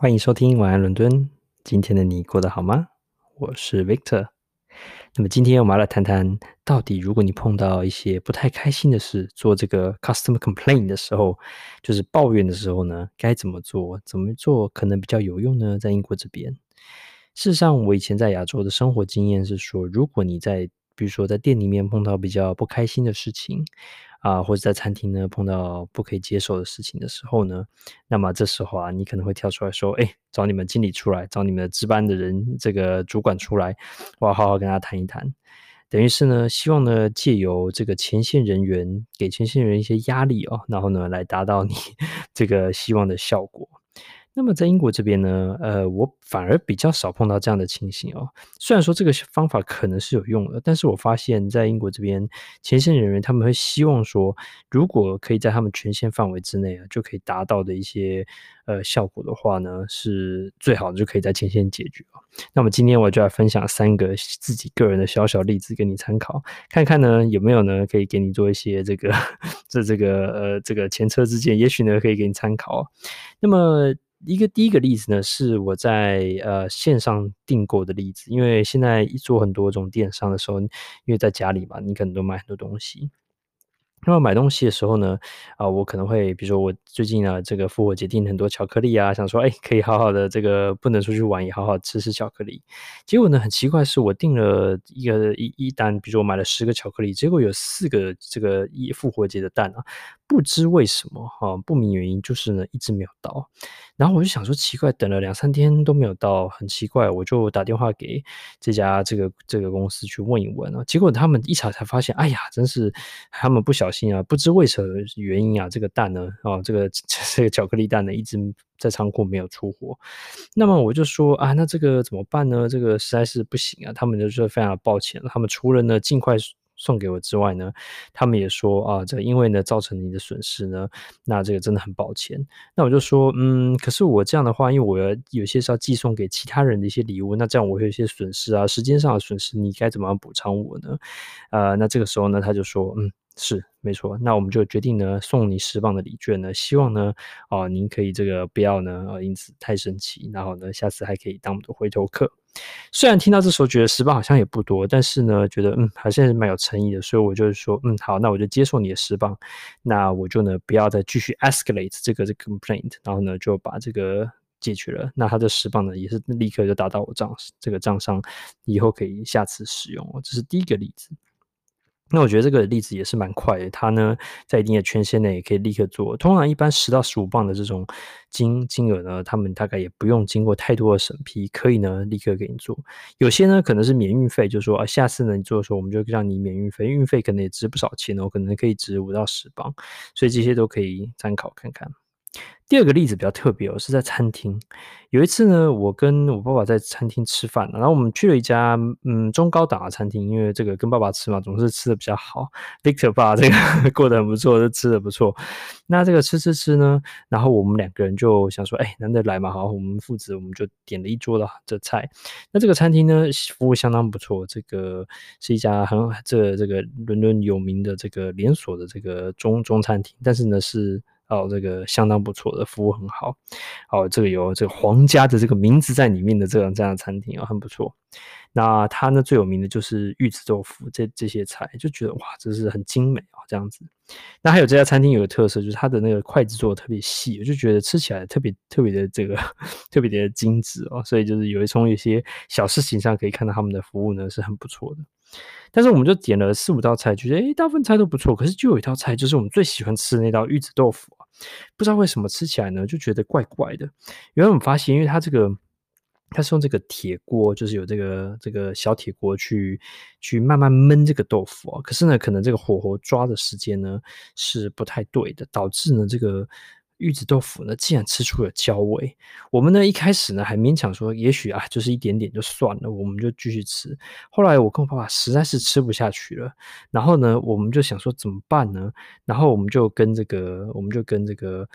欢迎收听晚安伦敦。今天的你过得好吗？我是 Victor。那么今天我们来谈谈，到底如果你碰到一些不太开心的事，做这个 customer complaint 的时候，就是抱怨的时候呢，该怎么做？怎么做可能比较有用呢？在英国这边，事实上，我以前在亚洲的生活经验是说，如果你在比如说在店里面碰到比较不开心的事情。啊，或者在餐厅呢碰到不可以接受的事情的时候呢，那么这时候啊，你可能会跳出来说：“哎，找你们经理出来，找你们值班的人，这个主管出来，我要好好跟他谈一谈。”等于是呢，希望呢借由这个前线人员给前线人员一些压力哦，然后呢来达到你 这个希望的效果。那么在英国这边呢，呃，我反而比较少碰到这样的情形哦。虽然说这个方法可能是有用的，但是我发现，在英国这边前线人员他们会希望说，如果可以在他们权限范围之内啊，就可以达到的一些呃效果的话呢，是最好的，就可以在前线解决。那么今天我就来分享三个自己个人的小小例子给你参考，看看呢有没有呢可以给你做一些这个 这这个呃这个前车之鉴，也许呢可以给你参考。那么。一个第一个例子呢，是我在呃线上订购的例子，因为现在做很多种电商的时候，因为在家里嘛，你可能都买很多东西。那么买东西的时候呢，啊、我可能会，比如说我最近啊，这个复活节订很多巧克力啊，想说，哎，可以好好的这个不能出去玩，也好好吃吃巧克力。结果呢，很奇怪，是我订了一个一一单，比如说我买了十个巧克力，结果有四个这个一复活节的蛋啊，不知为什么哈、不明原因，就是呢一直没有到。然后我就想说奇怪，等了两三天都没有到，很奇怪，我就打电话给这家这个这个公司去问一问啊。结果他们一查才发现，哎呀，真是他们不小心啊，不知为什么原因啊，这个蛋呢，啊，这个 这个巧克力蛋呢，一直在仓库没有出货。那么我就说啊，那这个怎么办呢？这个实在是不行啊。他们就说非常的抱歉，他们除了呢尽快。送给我之外呢，他们也说啊，这因为呢造成你的损失呢，那这个真的很抱歉。那我就说，嗯，可是我这样的话，因为我有些是要寄送给其他人的一些礼物，那这样我会有一些损失啊，时间上的损失，你该怎么样补偿我呢？呃，那这个时候呢，他就说，嗯，是没错，那我们就决定呢送你十磅的礼券呢，希望呢，哦、呃，您可以这个不要呢，呃，因此太生气，然后呢，下次还可以当我们的回头客。虽然听到这时候觉得十磅好像也不多，但是呢，觉得嗯，还是蛮有诚意的，所以我就是说，嗯，好，那我就接受你的十磅，那我就呢不要再继续 escalate 这个这 complaint，然后呢就把这个解决了。那他的十磅呢也是立刻就打到我账这个账上，以后可以下次使用。这是第一个例子。那我觉得这个例子也是蛮快的，它呢在一定的权限内也可以立刻做。通常一般十到十五磅的这种金金额呢，他们大概也不用经过太多的审批，可以呢立刻给你做。有些呢可能是免运费，就是说啊，下次呢你做的时候我们就让你免运费，运费可能也值不少钱哦，可能可以值五到十磅，所以这些都可以参考看看。第二个例子比较特别哦，是在餐厅。有一次呢，我跟我爸爸在餐厅吃饭，然后我们去了一家嗯中高档的餐厅，因为这个跟爸爸吃嘛，总是吃的比较好。Victor 爸这个 过得很不错，就吃的不错。那这个吃吃吃呢，然后我们两个人就想说，哎，难得来嘛，好，我们父子我们就点了一桌的这菜。那这个餐厅呢，服务相当不错，这个是一家很这这个伦敦有名的这个连锁的这个中中餐厅，但是呢是。哦，这个相当不错的服务很好。哦，这个有这个皇家的这个名字在里面的这样这样的餐厅啊，很不错。那它呢最有名的就是玉子豆腐这这些菜，就觉得哇，这是很精美啊，这样子。那还有这家餐厅有个特色，就是它的那个筷子做的特别细，我就觉得吃起来特别特别的这个 特别的精致哦。所以就是有一从一些小事情上可以看到他们的服务呢是很不错的。但是我们就点了四五道菜，觉得诶，大部分菜都不错。可是就有一道菜，就是我们最喜欢吃的那道玉子豆腐，不知道为什么吃起来呢，就觉得怪怪的。原来我们发现，因为它这个它是用这个铁锅，就是有这个这个小铁锅去去慢慢焖这个豆腐啊。可是呢，可能这个火候抓的时间呢是不太对的，导致呢这个。玉子豆腐呢，竟然吃出了焦味。我们呢一开始呢还勉强说，也许啊就是一点点就算了，我们就继续吃。后来我跟我爸爸实在是吃不下去了，然后呢我们就想说怎么办呢？然后我们就跟这个，我们就跟这个。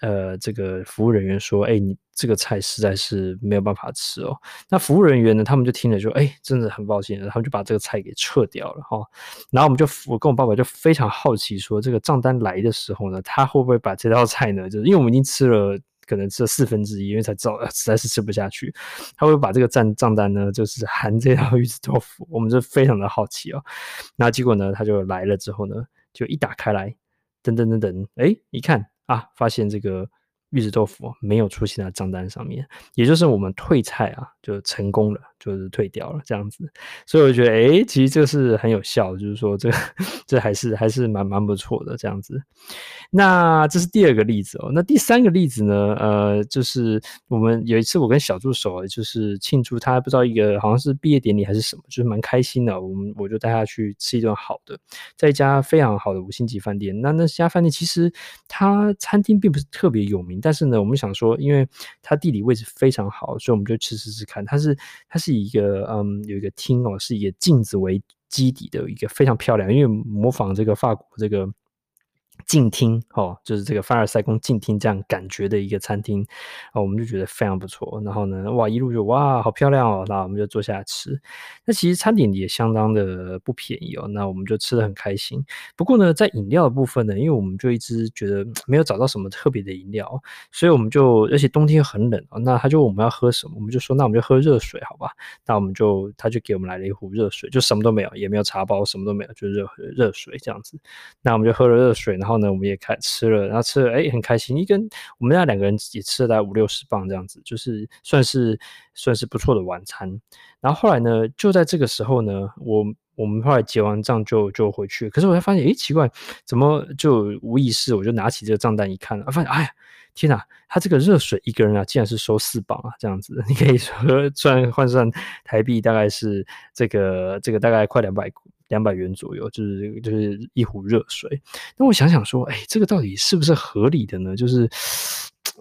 呃，这个服务人员说：“哎，你这个菜实在是没有办法吃哦。”那服务人员呢，他们就听了说：“哎，真的很抱歉。”他们就把这个菜给撤掉了哈。然后我们就，我跟我爸爸就非常好奇，说这个账单来的时候呢，他会不会把这道菜呢？就是因为我们已经吃了可能吃了四分之一，因为才知道实在是吃不下去。他会把这个账账单呢，就是含这道鱼子豆腐，我们就非常的好奇哦。那结果呢，他就来了之后呢，就一打开来，噔噔噔噔，哎，一看啊，发现这个。玉子豆腐没有出现在账单上面，也就是我们退菜啊，就成功了，就是退掉了这样子。所以我觉得，哎，其实这个是很有效，就是说这 这还是还是蛮蛮不错的这样子。那这是第二个例子哦。那第三个例子呢？呃，就是我们有一次我跟小助手就是庆祝他不知道一个好像是毕业典礼还是什么，就是蛮开心的。我们我就带他去吃一顿好的，在一家非常好的五星级饭店。那那家饭店其实它餐厅并不是特别有名。但是呢，我们想说，因为它地理位置非常好，所以我们就去试试看。它是它是一个嗯，有一个厅哦，是以镜子为基底的一个非常漂亮，因为模仿这个法国这个。静听哦，就是这个凡尔赛宫静听这样感觉的一个餐厅哦，我们就觉得非常不错。然后呢，哇，一路就哇，好漂亮哦，那我们就坐下来吃。那其实餐点也相当的不便宜哦，那我们就吃得很开心。不过呢，在饮料的部分呢，因为我们就一直觉得没有找到什么特别的饮料，所以我们就而且冬天很冷哦，那他就问我们要喝什么，我们就说那我们就喝热水好吧？那我们就他就给我们来了一壶热水，就什么都没有，也没有茶包，什么都没有，就热热水这样子。那我们就喝了热水，然后。然后呢，我们也开吃了，然后吃了，哎，很开心。一根我们那两个人也吃了大概五六十磅这样子，就是算是算是不错的晚餐。然后后来呢，就在这个时候呢，我我们后来结完账就就回去。可是我才发现，哎，奇怪，怎么就无意识我就拿起这个账单一看，啊，发现，哎呀，天哪，他这个热水一个人啊，竟然是收四磅啊，这样子。你可以说算换算台币，大概是这个这个大概快两百。两百元左右，就是就是一壶热水。那我想想说，哎，这个到底是不是合理的呢？就是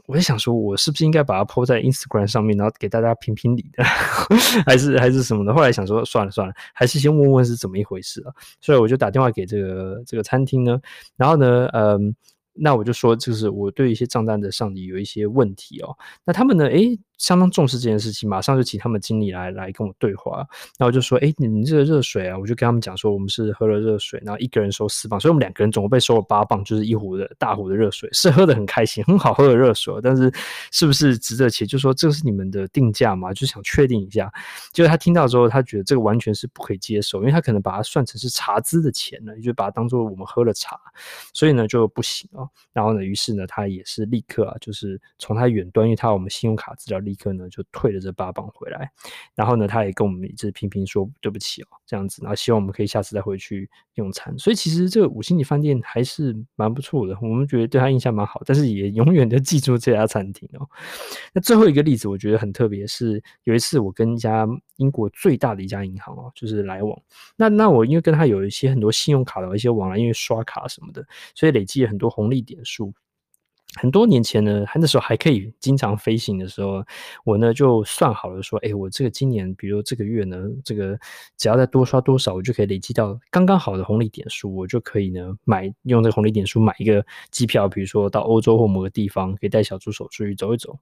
我在想说，我是不是应该把它 po 在 Instagram 上面，然后给大家评评理的，还是还是什么的？后来想说，算了算了，还是先问问是怎么一回事啊。所以我就打电话给这个这个餐厅呢，然后呢，嗯，那我就说，就是我对一些账单的上底有一些问题哦。那他们呢，哎。相当重视这件事情，马上就请他们经理来来跟我对话。然后就说：“哎，你这个热水啊，我就跟他们讲说，我们是喝了热水，然后一个人收四磅，所以我们两个人总共被收了八磅，就是一壶的大壶的热水，是喝得很开心，很好喝的热水。但是是不是值得钱？就说这是你们的定价嘛，就想确定一下。结果他听到之后，他觉得这个完全是不可以接受，因为他可能把它算成是茶资的钱呢，就把它当做我们喝了茶，所以呢就不行哦。然后呢，于是呢，他也是立刻啊，就是从他远端，因为他我们信用卡资料立。”立刻呢就退了这八磅回来，然后呢他也跟我们一直频频说对不起哦，这样子，然后希望我们可以下次再回去用餐。所以其实这个五星级饭店还是蛮不错的，我们觉得对他印象蛮好，但是也永远的记住这家餐厅哦。那最后一个例子我觉得很特别，是有一次我跟一家英国最大的一家银行哦，就是来往，那那我因为跟他有一些很多信用卡的一些往来，因为刷卡什么的，所以累积了很多红利点数。很多年前呢，他那时候还可以经常飞行的时候，我呢就算好了说，哎，我这个今年，比如这个月呢，这个只要再多刷多少，我就可以累积到刚刚好的红利点数，我就可以呢买用这个红利点数买一个机票，比如说到欧洲或某个地方，可以带小助手出去走一走。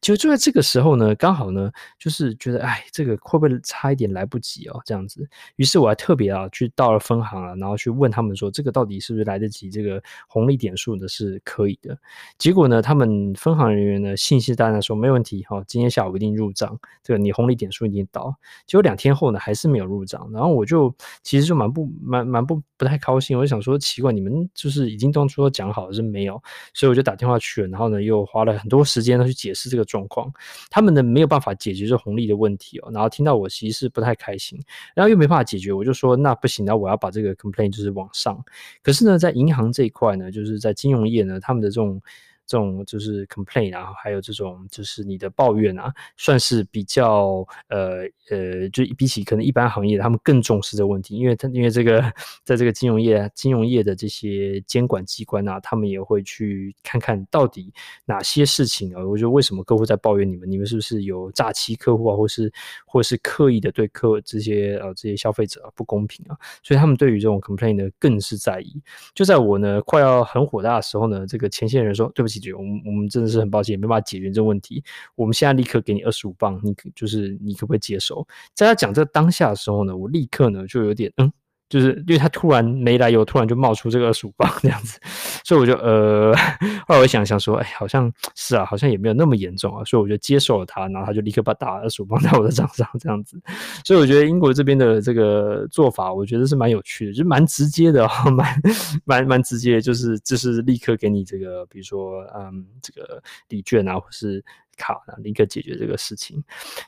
结果就在这个时候呢，刚好呢就是觉得，哎，这个会不会差一点来不及哦？这样子，于是我还特别啊去到了分行啊，然后去问他们说，这个到底是不是来得及？这个红利点数呢是可以的。结果呢，他们分行人员呢信誓旦旦说没问题，哈，今天下午一定入账，这个你红利点数已经到。结果两天后呢，还是没有入账，然后我就其实就蛮不蛮蛮不不太高兴，我就想说奇怪，你们就是已经当初都讲好了是没有，所以我就打电话去了，然后呢又花了很多时间呢去解释这个状况，他们呢没有办法解决这红利的问题哦，然后听到我其实是不太开心，然后又没办法解决，我就说那不行，那我要把这个 complaint 就是往上，可是呢在银行这一块呢，就是在金融业呢，他们的这种。这种就是 complain 啊，还有这种就是你的抱怨啊，算是比较呃呃，就比起可能一般行业，他们更重视这个问题，因为他因为这个在这个金融业金融业的这些监管机关啊，他们也会去看看到底哪些事情啊，我觉得为什么客户在抱怨你们，你们是不是有诈欺客户啊，或是或是刻意的对客这些呃这些消费者啊不公平啊，所以他们对于这种 complain 呢更是在意。就在我呢快要很火大的时候呢，这个前线人说对不起。解决我们，我们真的是很抱歉，没办法解决这个问题。我们现在立刻给你二十五磅，你就是你可不可以接受？在他讲这当下的时候呢，我立刻呢就有点嗯。就是因为他突然没来由突然就冒出这个二十五磅这样子，所以我就呃，后来我想想说，哎，好像是啊，好像也没有那么严重啊，所以我就接受了他，然后他就立刻把打二十五磅在我的账上这样子，所以我觉得英国这边的这个做法，我觉得是蛮有趣的，就蛮直接的，蛮蛮蛮直接，就是就是立刻给你这个，比如说嗯，这个礼券啊，或是。卡呢，立刻解决这个事情。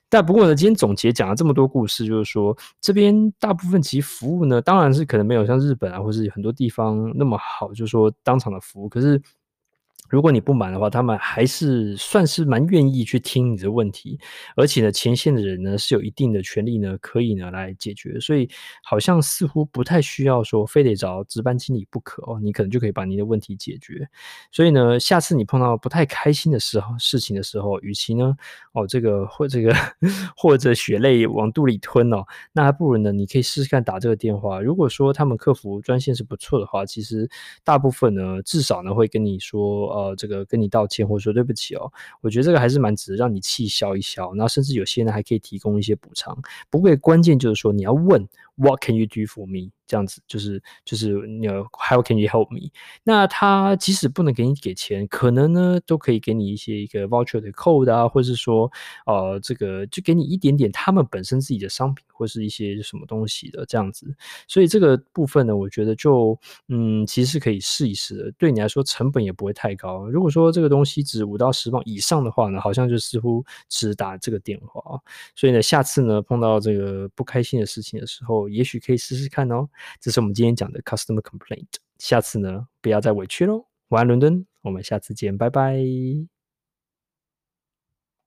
但不过呢，今天总结讲了这么多故事，就是说这边大部分其实服务呢，当然是可能没有像日本啊，或是很多地方那么好，就是说当场的服务。可是。如果你不满的话，他们还是算是蛮愿意去听你的问题，而且呢，前线的人呢是有一定的权利呢，可以呢来解决，所以好像似乎不太需要说非得找值班经理不可哦，你可能就可以把你的问题解决。所以呢，下次你碰到不太开心的时候事情的时候，与其呢哦这个或这个 或者血泪往肚里吞哦，那还不如呢，你可以试试看打这个电话。如果说他们客服专线是不错的话，其实大部分呢至少呢会跟你说。呃，这个跟你道歉或者说对不起哦，我觉得这个还是蛮值得让你气消一消，然后甚至有些人还可以提供一些补偿。不过关键就是说你要问。What can you do for me？这样子就是就是你 How can you help me？那他即使不能给你给钱，可能呢都可以给你一些一个 voucher 的 code 啊，或者是说呃这个就给你一点点他们本身自己的商品或是一些什么东西的这样子。所以这个部分呢，我觉得就嗯其实是可以试一试的，对你来说成本也不会太高。如果说这个东西值五到十磅以上的话呢，好像就似乎只打这个电话。所以呢，下次呢碰到这个不开心的事情的时候，也许可以试试看哦。这是我们今天讲的 customer complaint。下次呢，不要再委屈喽。晚安，伦敦，我们下次见，拜拜。